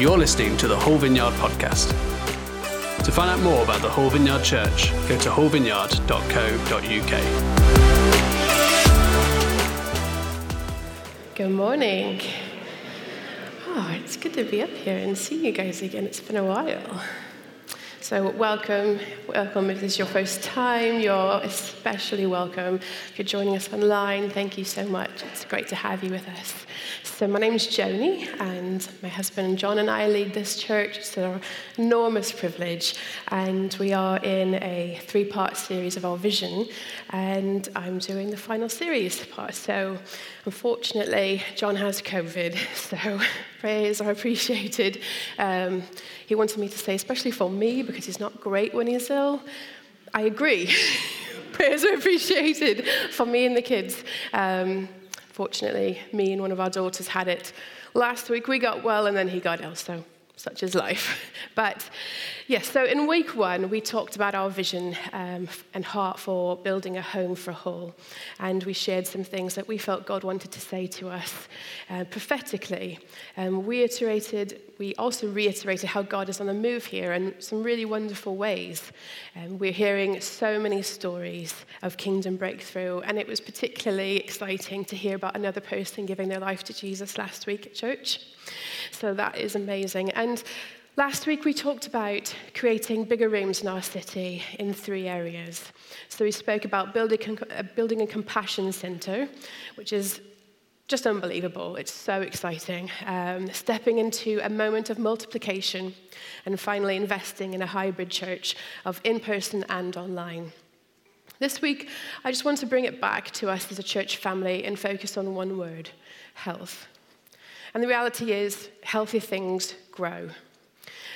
You're listening to the Hull Vineyard podcast. To find out more about the Hull Vineyard Church, go to hullvineyard.co.uk. Good morning. Oh, it's good to be up here and see you guys again. It's been a while. So, welcome. Welcome if this is your first time. You're especially welcome. If you're joining us online, thank you so much. It's great to have you with us. So, my name is Joni, and my husband John and I lead this church. It's an enormous privilege. And we are in a three part series of our vision, and I'm doing the final series part. So, unfortunately, John has COVID, so prayers are appreciated. Um, he wanted me to say, especially for me, because he's not great when he's ill. I agree. prayers are appreciated for me and the kids. Um, Fortunately, me and one of our daughters had it last week. We got well, and then he got ill, so such is life. But yes, so in week one, we talked about our vision um, and heart for building a home for Hull. And we shared some things that we felt God wanted to say to us uh, prophetically. Um, we iterated, we also reiterated how God is on the move here in some really wonderful ways. Um, we're hearing so many stories of kingdom breakthrough, and it was particularly exciting to hear about another person giving their life to Jesus last week at church. So that is amazing. And last week we talked about creating bigger rooms in our city in three areas. So we spoke about building, uh, building a compassion center, which is just unbelievable. It's so exciting. Um, stepping into a moment of multiplication, and finally investing in a hybrid church of in person and online. This week, I just want to bring it back to us as a church family and focus on one word health. And the reality is, healthy things grow.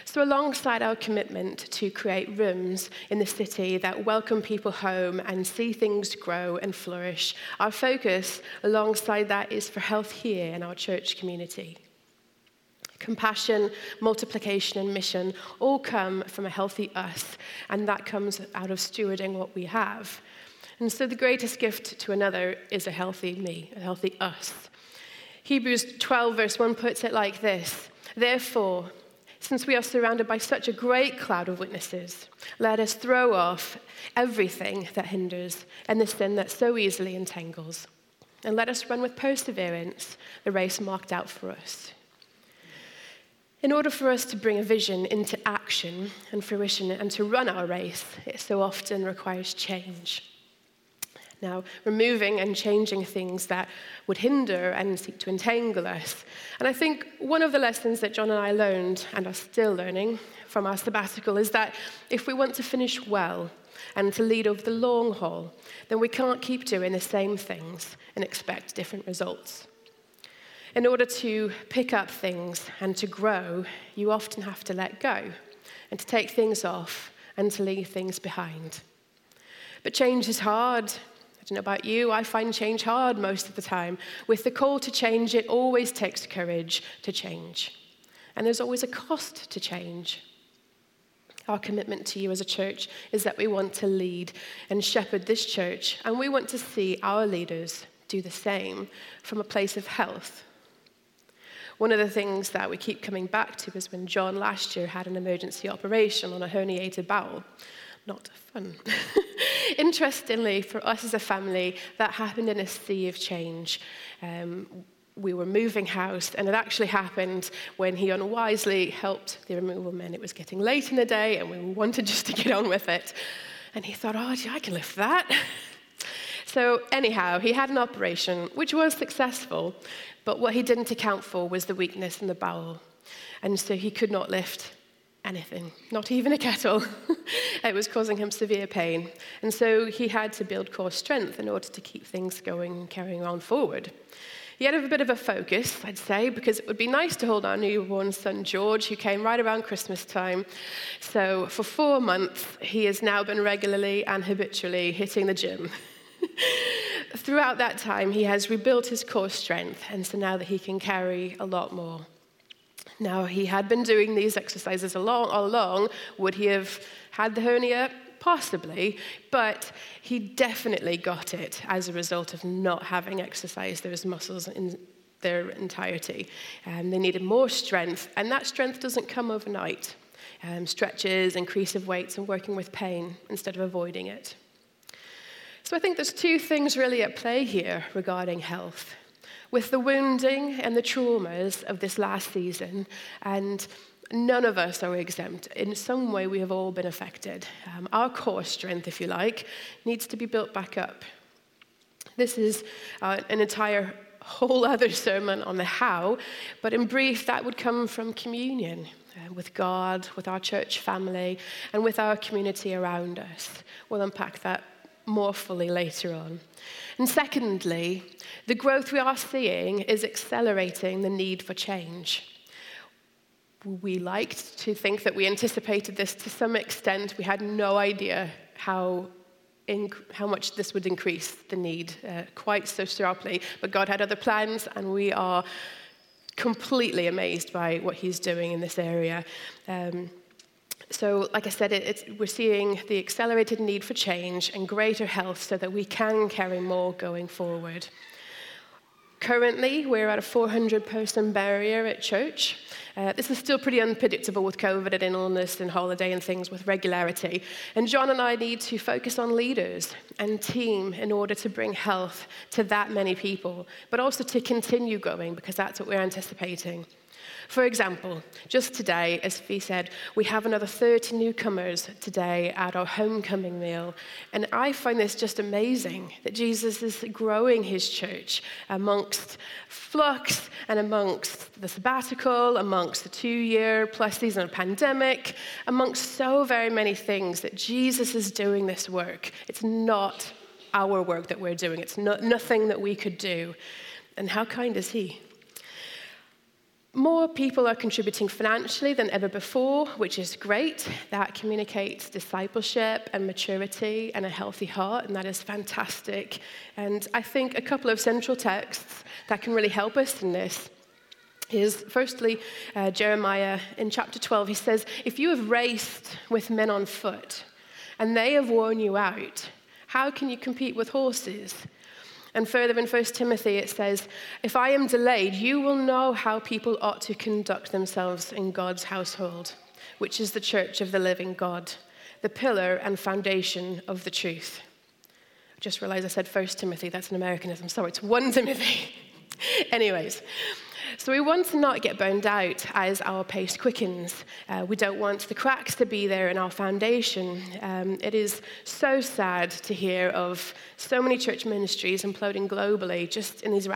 So, alongside our commitment to create rooms in the city that welcome people home and see things grow and flourish, our focus alongside that is for health here in our church community. Compassion, multiplication, and mission all come from a healthy us, and that comes out of stewarding what we have. And so, the greatest gift to another is a healthy me, a healthy us. Hebrews 12, verse 1 puts it like this Therefore, since we are surrounded by such a great cloud of witnesses, let us throw off everything that hinders and the sin that so easily entangles. And let us run with perseverance the race marked out for us. In order for us to bring a vision into action and fruition and to run our race, it so often requires change. Now, removing and changing things that would hinder and seek to entangle us. And I think one of the lessons that John and I learned, and are still learning from our sabbatical, is that if we want to finish well and to lead over the long haul, then we can't keep doing the same things and expect different results. In order to pick up things and to grow, you often have to let go and to take things off and to leave things behind. But change is hard, I don't know about you, I find change hard most of the time. With the call to change, it always takes courage to change. And there's always a cost to change. Our commitment to you as a church is that we want to lead and shepherd this church, and we want to see our leaders do the same from a place of health. One of the things that we keep coming back to is when John last year had an emergency operation on a herniated bowel not fun. Interestingly, for us as a family, that happened in a sea of change. Um, we were moving house, and it actually happened when he unwisely helped the removal men. It was getting late in the day, and we wanted just to get on with it. And he thought, oh, gee, I can lift that. so, anyhow, he had an operation, which was successful, but what he didn't account for was the weakness in the bowel. And so he could not lift anything, not even a kettle. it was causing him severe pain. And so he had to build core strength in order to keep things going and carrying on forward. He had a bit of a focus, I'd say, because it would be nice to hold our newborn son George, who came right around Christmas time. So for four months, he has now been regularly and habitually hitting the gym. Throughout that time, he has rebuilt his core strength, and so now that he can carry a lot more. Now, he had been doing these exercises all along. Would he have had the hernia? Possibly, but he definitely got it as a result of not having exercised those muscles in their entirety. Um, they needed more strength, and that strength doesn't come overnight. Um, stretches, increase of weights, and working with pain instead of avoiding it. So I think there's two things really at play here regarding health. With the wounding and the traumas of this last season, and none of us are exempt. In some way, we have all been affected. Um, our core strength, if you like, needs to be built back up. This is uh, an entire whole other sermon on the how, but in brief, that would come from communion uh, with God, with our church family, and with our community around us. We'll unpack that more fully later on. And secondly, the growth we are seeing is accelerating the need for change. We liked to think that we anticipated this to some extent. We had no idea how how much this would increase the need uh, quite so sharply. But God had other plans, and we are completely amazed by what He's doing in this area. Um, so, like I said, it, we're seeing the accelerated need for change and greater health so that we can carry more going forward. Currently, we're at a 400 person barrier at church. Uh, this is still pretty unpredictable with COVID and illness and holiday and things with regularity. And John and I need to focus on leaders and team in order to bring health to that many people, but also to continue going because that's what we're anticipating. For example, just today, as Fee said, we have another 30 newcomers today at our homecoming meal. And I find this just amazing that Jesus is growing his church amongst flux and amongst the sabbatical, amongst the two year plus season of pandemic, amongst so very many things that Jesus is doing this work. It's not our work that we're doing, it's not, nothing that we could do. And how kind is he? More people are contributing financially than ever before, which is great. That communicates discipleship and maturity and a healthy heart, and that is fantastic. And I think a couple of central texts that can really help us in this is firstly, uh, Jeremiah in chapter 12, he says, If you have raced with men on foot and they have worn you out, how can you compete with horses? And further in 1 Timothy, it says, If I am delayed, you will know how people ought to conduct themselves in God's household, which is the church of the living God, the pillar and foundation of the truth. I just realized I said 1 Timothy. That's an Americanism. Sorry, it's 1 Timothy. Anyways, so we want to not get burned out as our pace quickens. Uh, we don't want the cracks to be there in our foundation. Um, it is so sad to hear of so many church ministries imploding globally just in these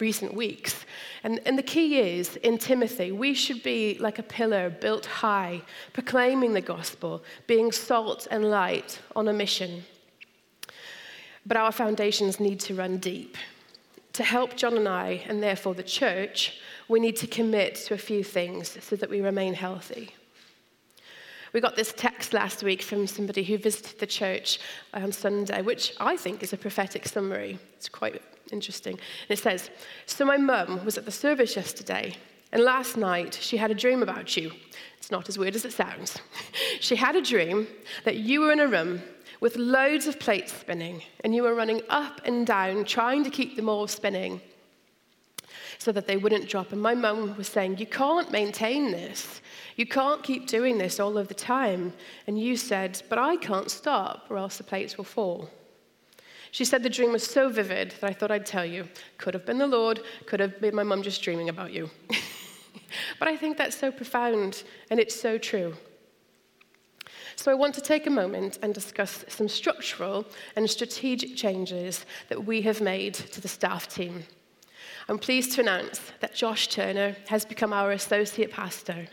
recent weeks. And, and the key is, in Timothy, we should be like a pillar built high, proclaiming the gospel, being salt and light on a mission. But our foundations need to run deep. To help John and I, and therefore the church, we need to commit to a few things so that we remain healthy. We got this text last week from somebody who visited the church on Sunday, which I think is a prophetic summary. It's quite interesting. And it says So, my mum was at the service yesterday, and last night she had a dream about you. It's not as weird as it sounds. she had a dream that you were in a room with loads of plates spinning, and you were running up and down trying to keep them all spinning so that they wouldn't drop. And my mum was saying, You can't maintain this. You can't keep doing this all of the time. And you said, But I can't stop, or else the plates will fall. She said the dream was so vivid that I thought I'd tell you. Could have been the Lord, could have been my mum just dreaming about you. but I think that's so profound, and it's so true. So, I want to take a moment and discuss some structural and strategic changes that we have made to the staff team. I'm pleased to announce that Josh Turner has become our associate pastor.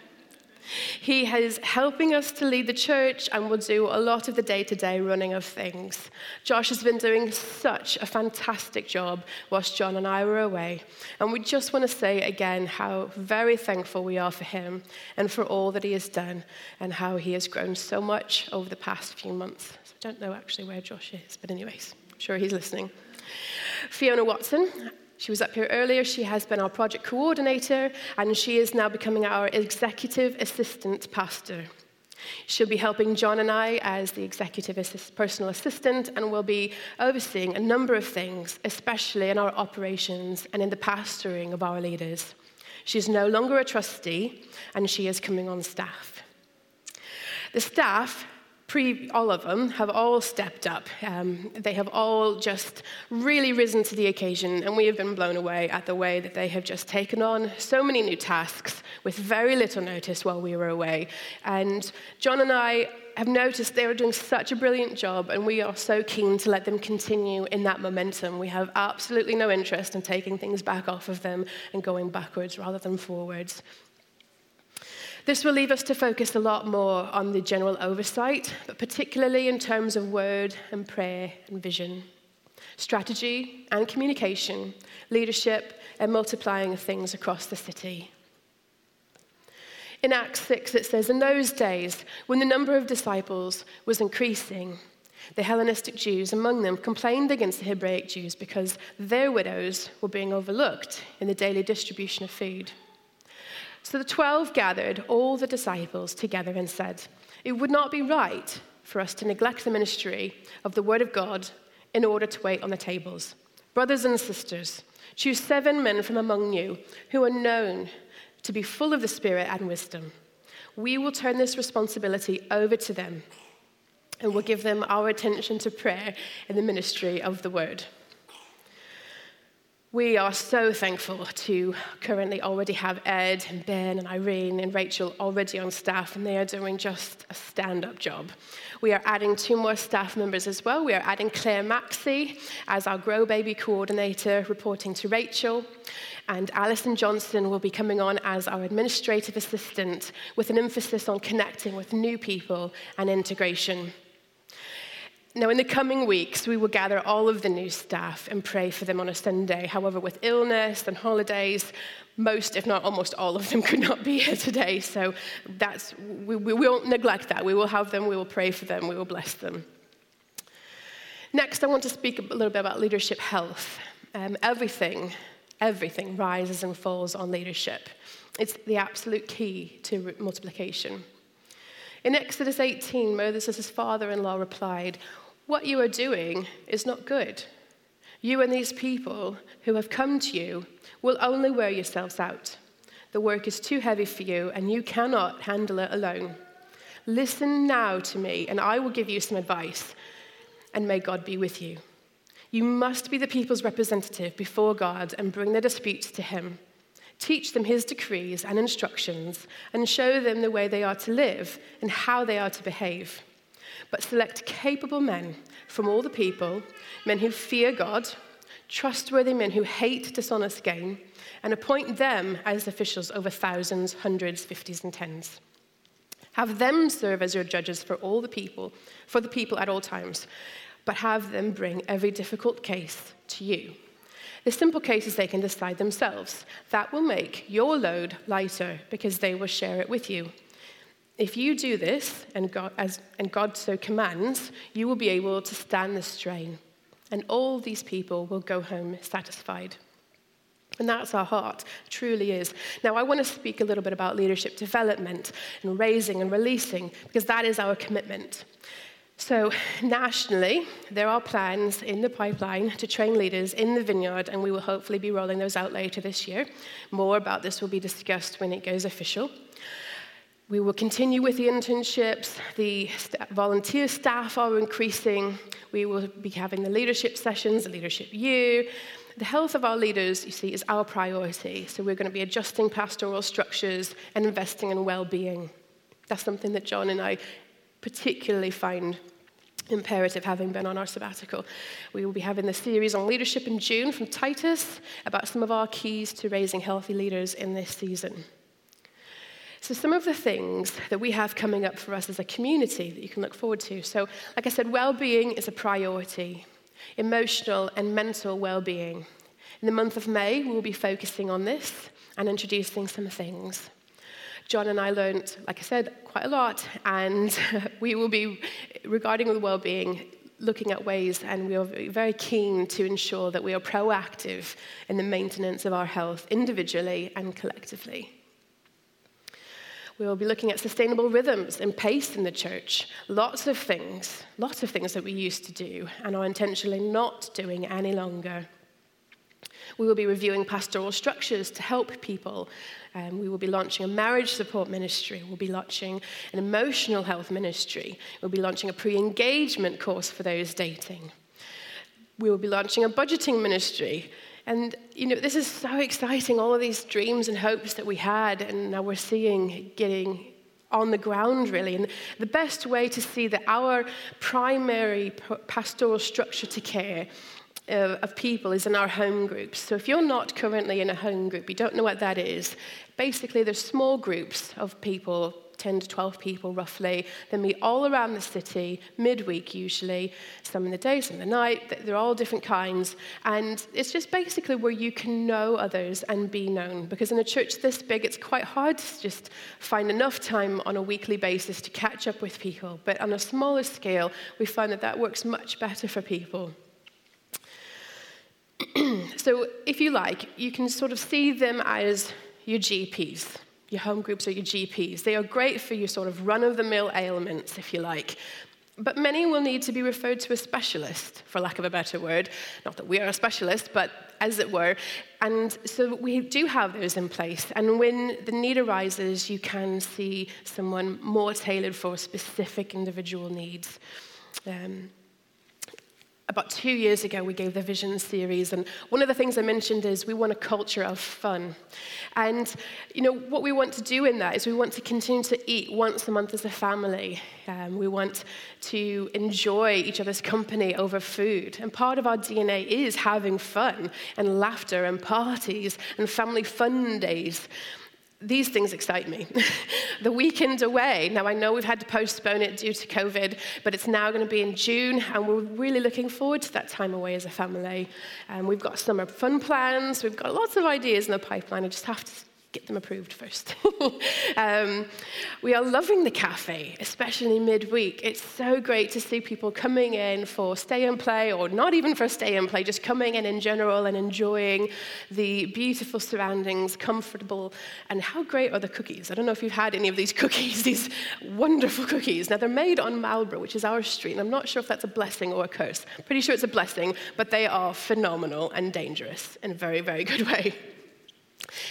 He is helping us to lead the church and will do a lot of the day to day running of things. Josh has been doing such a fantastic job whilst John and I were away. And we just want to say again how very thankful we are for him and for all that he has done and how he has grown so much over the past few months. So I don't know actually where Josh is, but, anyways, I'm sure he's listening. Fiona Watson she was up here earlier. She has been our project coordinator, and she is now becoming our executive assistant pastor. She'll be helping John and I as the executive assist, personal assistant and will be overseeing a number of things, especially in our operations and in the pastoring of our leaders. She's no longer a trustee and she is coming on staff. The staff pre, all of them have all stepped up. Um, they have all just really risen to the occasion, and we have been blown away at the way that they have just taken on so many new tasks with very little notice while we were away. And John and I have noticed they are doing such a brilliant job, and we are so keen to let them continue in that momentum. We have absolutely no interest in taking things back off of them and going backwards rather than forwards. This will leave us to focus a lot more on the general oversight, but particularly in terms of word and prayer and vision, strategy and communication, leadership and multiplying of things across the city. In Acts 6, it says, In those days, when the number of disciples was increasing, the Hellenistic Jews among them complained against the Hebraic Jews because their widows were being overlooked in the daily distribution of food. So the twelve gathered all the disciples together and said, It would not be right for us to neglect the ministry of the Word of God in order to wait on the tables. Brothers and sisters, choose seven men from among you who are known to be full of the Spirit and wisdom. We will turn this responsibility over to them and will give them our attention to prayer and the ministry of the Word. We are so thankful to currently already have Ed and Ben and Irene and Rachel already on staff, and they are doing just a stand up job. We are adding two more staff members as well. We are adding Claire Maxey as our Grow Baby coordinator, reporting to Rachel. And Alison Johnson will be coming on as our administrative assistant with an emphasis on connecting with new people and integration. Now, in the coming weeks, we will gather all of the new staff and pray for them on a Sunday. However, with illness and holidays, most, if not almost all of them, could not be here today. So that's, we, we won't neglect that. We will have them, we will pray for them, we will bless them. Next, I want to speak a little bit about leadership health. Um, everything, everything rises and falls on leadership. It's the absolute key to multiplication. In Exodus 18, Moses' father in law replied, What you are doing is not good. You and these people who have come to you will only wear yourselves out. The work is too heavy for you, and you cannot handle it alone. Listen now to me, and I will give you some advice, and may God be with you. You must be the people's representative before God and bring their disputes to Him. Teach them his decrees and instructions, and show them the way they are to live and how they are to behave. But select capable men from all the people, men who fear God, trustworthy men who hate dishonest gain, and appoint them as officials over thousands, hundreds, fifties, and tens. Have them serve as your judges for all the people, for the people at all times, but have them bring every difficult case to you. The simple cases they can decide themselves. That will make your load lighter because they will share it with you. If you do this, and God, as, and God so commands, you will be able to stand the strain. And all these people will go home satisfied. And that's our heart, truly is. Now, I want to speak a little bit about leadership development and raising and releasing, because that is our commitment. So, nationally, there are plans in the pipeline to train leaders in the vineyard, and we will hopefully be rolling those out later this year. More about this will be discussed when it goes official. We will continue with the internships. The st- volunteer staff are increasing. We will be having the leadership sessions, the leadership year. The health of our leaders, you see, is our priority. So we're going to be adjusting pastoral structures and investing in well being. That's something that John and I particularly find imperative having been on our sabbatical. We will be having the series on leadership in June from Titus about some of our keys to raising healthy leaders in this season. So, some of the things that we have coming up for us as a community that you can look forward to. So, like I said, well being is a priority, emotional and mental well being. In the month of May, we will be focusing on this and introducing some things. John and I learned, like I said, quite a lot, and we will be, regarding the well-being, looking at ways, and we are very keen to ensure that we are proactive in the maintenance of our health individually and collectively. We will be looking at sustainable rhythms and pace in the church. Lots of things, lots of things that we used to do and are intentionally not doing any longer. We will be reviewing pastoral structures to help people. Um, we will be launching a marriage support ministry. We'll be launching an emotional health ministry. We'll be launching a pre engagement course for those dating. We will be launching a budgeting ministry. And, you know, this is so exciting, all of these dreams and hopes that we had, and now we're seeing getting on the ground, really. And the best way to see that our primary pastoral structure to care uh, of people is in our home groups. So if you're not currently in a home group, you don't know what that is, basically there's small groups of people 10 to 12 people roughly. They meet all around the city, midweek usually, some in the day, some in the night. They're all different kinds. And it's just basically where you can know others and be known. Because in a church this big, it's quite hard to just find enough time on a weekly basis to catch up with people. But on a smaller scale, we find that that works much better for people. so, if you like, you can sort of see them as your GPs. Your home groups or your GPs. They are great for your sort of run of the mill ailments, if you like. But many will need to be referred to a specialist, for lack of a better word. Not that we are a specialist, but as it were. And so we do have those in place. And when the need arises, you can see someone more tailored for specific individual needs. Um, about two years ago, we gave the Vision series, and one of the things I mentioned is we want a culture of fun. And, you know, what we want to do in that is we want to continue to eat once a month as a family. Um, we want to enjoy each other's company over food. And part of our DNA is having fun and laughter and parties and family fun days these things excite me. the weekend away, now I know we've had to postpone it due to COVID, but it's now going to be in June, and we're really looking forward to that time away as a family. And we've got summer fun plans, we've got lots of ideas in the pipeline. I just have to get them approved first. um, we are loving the cafe, especially midweek. It's so great to see people coming in for stay and play, or not even for stay and play, just coming in in general and enjoying the beautiful surroundings, comfortable. And how great are the cookies? I don't know if you've had any of these cookies, these wonderful cookies. Now, they're made on Marlborough, which is our street, and I'm not sure if that's a blessing or a curse. Pretty sure it's a blessing, but they are phenomenal and dangerous in a very, very good way.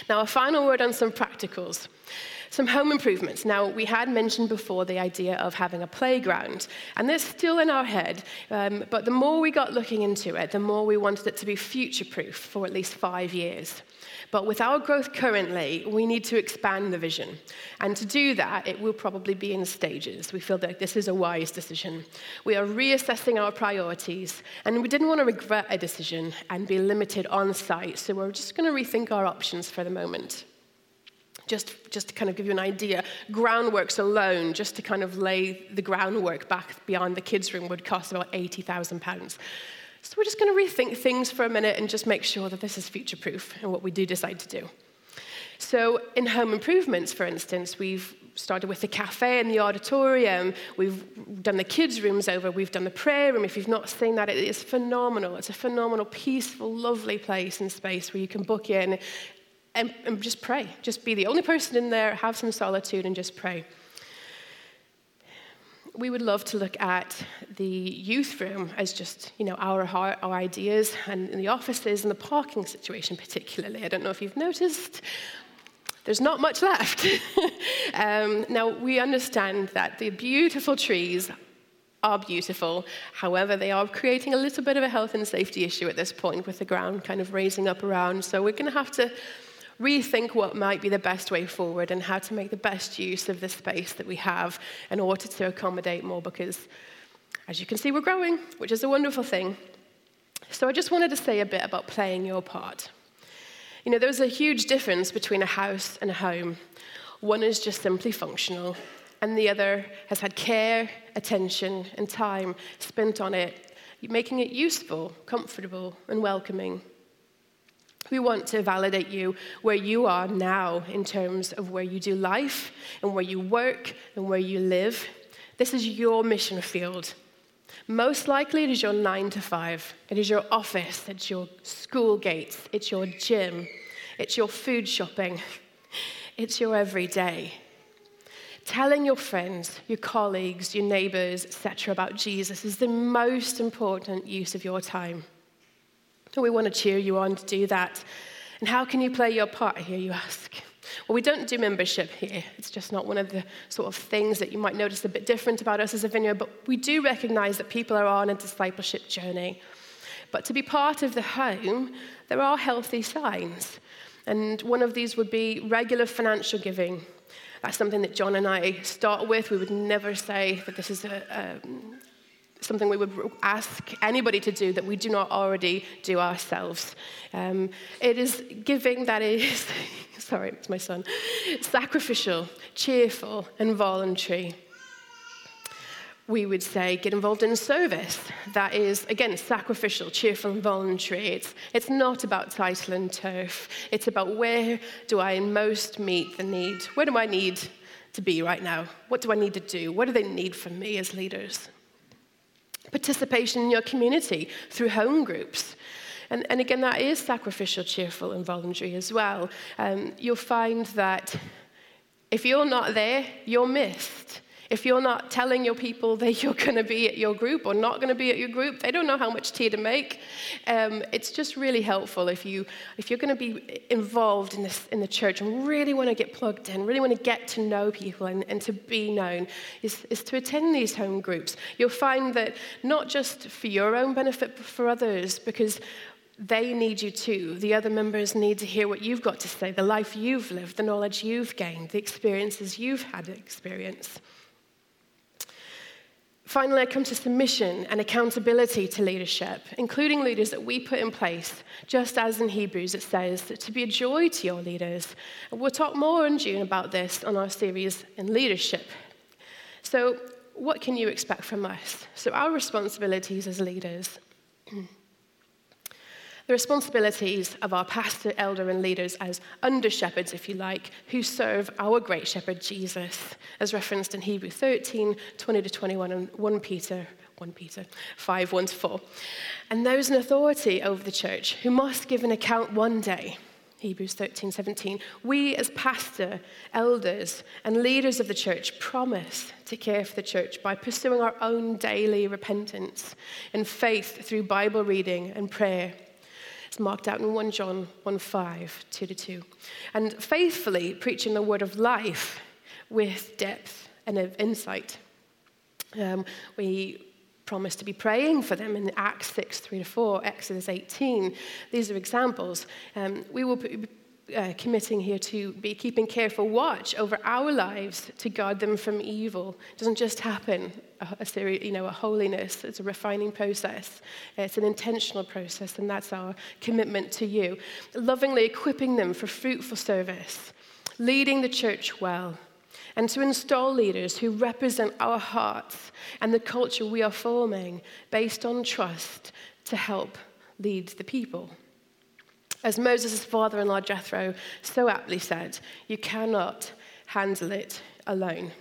Now, a final word on some practicals. Some home improvements. Now, we had mentioned before the idea of having a playground, and that's still in our head, um, but the more we got looking into it, the more we wanted it to be future proof for at least five years. But with our growth currently, we need to expand the vision. And to do that, it will probably be in stages. We feel that this is a wise decision. We are reassessing our priorities, and we didn't want to regret a decision and be limited on site, so we're just going to rethink our options for the moment. Just, just to kind of give you an idea, groundworks alone, just to kind of lay the groundwork back beyond the kids' room, would cost about £80,000. So we're just going to rethink things for a minute and just make sure that this is future proof and what we do decide to do. So, in home improvements, for instance, we've started with the cafe and the auditorium. We've done the kids' rooms over. We've done the prayer room. If you've not seen that, it is phenomenal. It's a phenomenal, peaceful, lovely place and space where you can book in and, and just pray. Just be the only person in there, have some solitude, and just pray we would love to look at the youth room as just, you know, our, our ideas and the offices and the parking situation particularly. I don't know if you've noticed, there's not much left. um, now, we understand that the beautiful trees are beautiful. However, they are creating a little bit of a health and safety issue at this point with the ground kind of raising up around. So we're going to have to rethink what might be the best way forward and how to make the best use of the space that we have in order to accommodate more because, as you can see, we're growing, which is a wonderful thing. So I just wanted to say a bit about playing your part. You know, there's a huge difference between a house and a home. One is just simply functional, and the other has had care, attention, and time spent on it, making it useful, comfortable, and welcoming. We want to validate you where you are now in terms of where you do life and where you work and where you live. This is your mission field. Most likely, it is your nine to five, it is your office, it's your school gates, it's your gym, it's your food shopping, it's your everyday. telling your friends, your colleagues, your neighbors, etc., about Jesus is the most important use of your time. And we want to cheer you on to do that. And how can you play your part here, you ask? Well, we don't do membership here. It's just not one of the sort of things that you might notice a bit different about us as a vineyard, but we do recognize that people are on a discipleship journey. But to be part of the home, there are healthy signs. And one of these would be regular financial giving. That's something that John and I start with. We would never say that this is a, um, something we would ask anybody to do that we do not already do ourselves. Um, it is giving that is, sorry, it's my son, sacrificial, cheerful, and voluntary. We would say get involved in service. That is, again, sacrificial, cheerful, and voluntary. It's, it's not about title and turf. It's about where do I most meet the need? Where do I need to be right now? What do I need to do? What do they need from me as leaders? Participation in your community through home groups. And, and again, that is sacrificial, cheerful, and voluntary as well. Um, you'll find that if you're not there, you're missed. If you're not telling your people that you're going to be at your group or not going to be at your group, they don't know how much tea to make. Um, it's just really helpful if, you, if you're going to be involved in, this, in the church and really want to get plugged in, really want to get to know people and, and to be known, is, is to attend these home groups. You'll find that not just for your own benefit, but for others, because they need you too. The other members need to hear what you've got to say, the life you've lived, the knowledge you've gained, the experiences you've had experience. Finally, I come to submission and accountability to leadership, including leaders that we put in place, just as in Hebrews it says, to be a joy to your leaders. We'll talk more in June about this on our series in leadership. So, what can you expect from us? So, our responsibilities as leaders. the responsibilities of our pastor, elder, and leaders as under shepherds, if you like, who serve our great shepherd Jesus, as referenced in Hebrew 13, 20 to 21, and 1 Peter 1 Peter 5, 1 to 4. And those in authority over the church who must give an account one day. Hebrews 13, 17. We, as pastor, elders, and leaders of the church, promise to care for the church by pursuing our own daily repentance and faith through Bible reading and prayer marked out in 1 John 1 5, 2 to 2. And faithfully preaching the word of life with depth and insight. Um, we promise to be praying for them in Acts 6, 3 to 4, Exodus 18. These are examples. Um, we will uh, committing here to be keeping careful watch over our lives to guard them from evil. It doesn't just happen, a, a you know, a holiness. It's a refining process. It's an intentional process, and that's our commitment to you. Lovingly equipping them for fruitful service, leading the church well, and to install leaders who represent our hearts and the culture we are forming based on trust to help lead the people. As Moses' father in law Jethro so aptly said, you cannot handle it alone.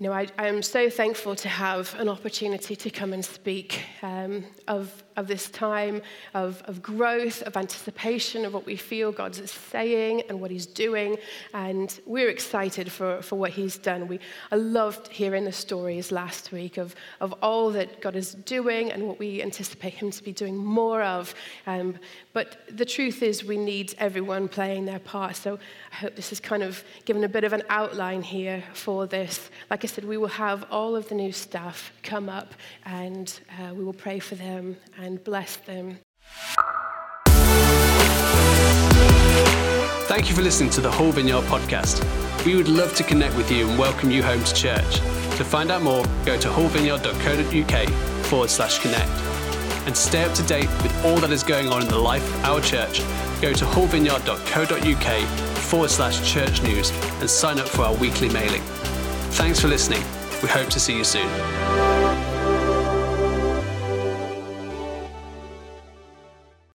You know, I, am so thankful to have an opportunity to come and speak um, of, of this time of, of growth, of anticipation of what we feel God's saying and what He's doing. And we're excited for, for what He's done. We, I loved hearing the stories last week of, of all that God is doing and what we anticipate Him to be doing more of. Um, but the truth is, we need everyone playing their part. So I hope this has kind of given a bit of an outline here for this. Like said, we will have all of the new staff come up and uh, we will pray for them and bless them. Thank you for listening to the Hull Vineyard podcast. We would love to connect with you and welcome you home to church. To find out more, go to hullvineyard.co.uk forward slash connect. and stay up to date with all that is going on in the life of our church, go to hullvineyard.co.uk forward slash church news and sign up for our weekly mailing. Thanks for listening. We hope to see you soon.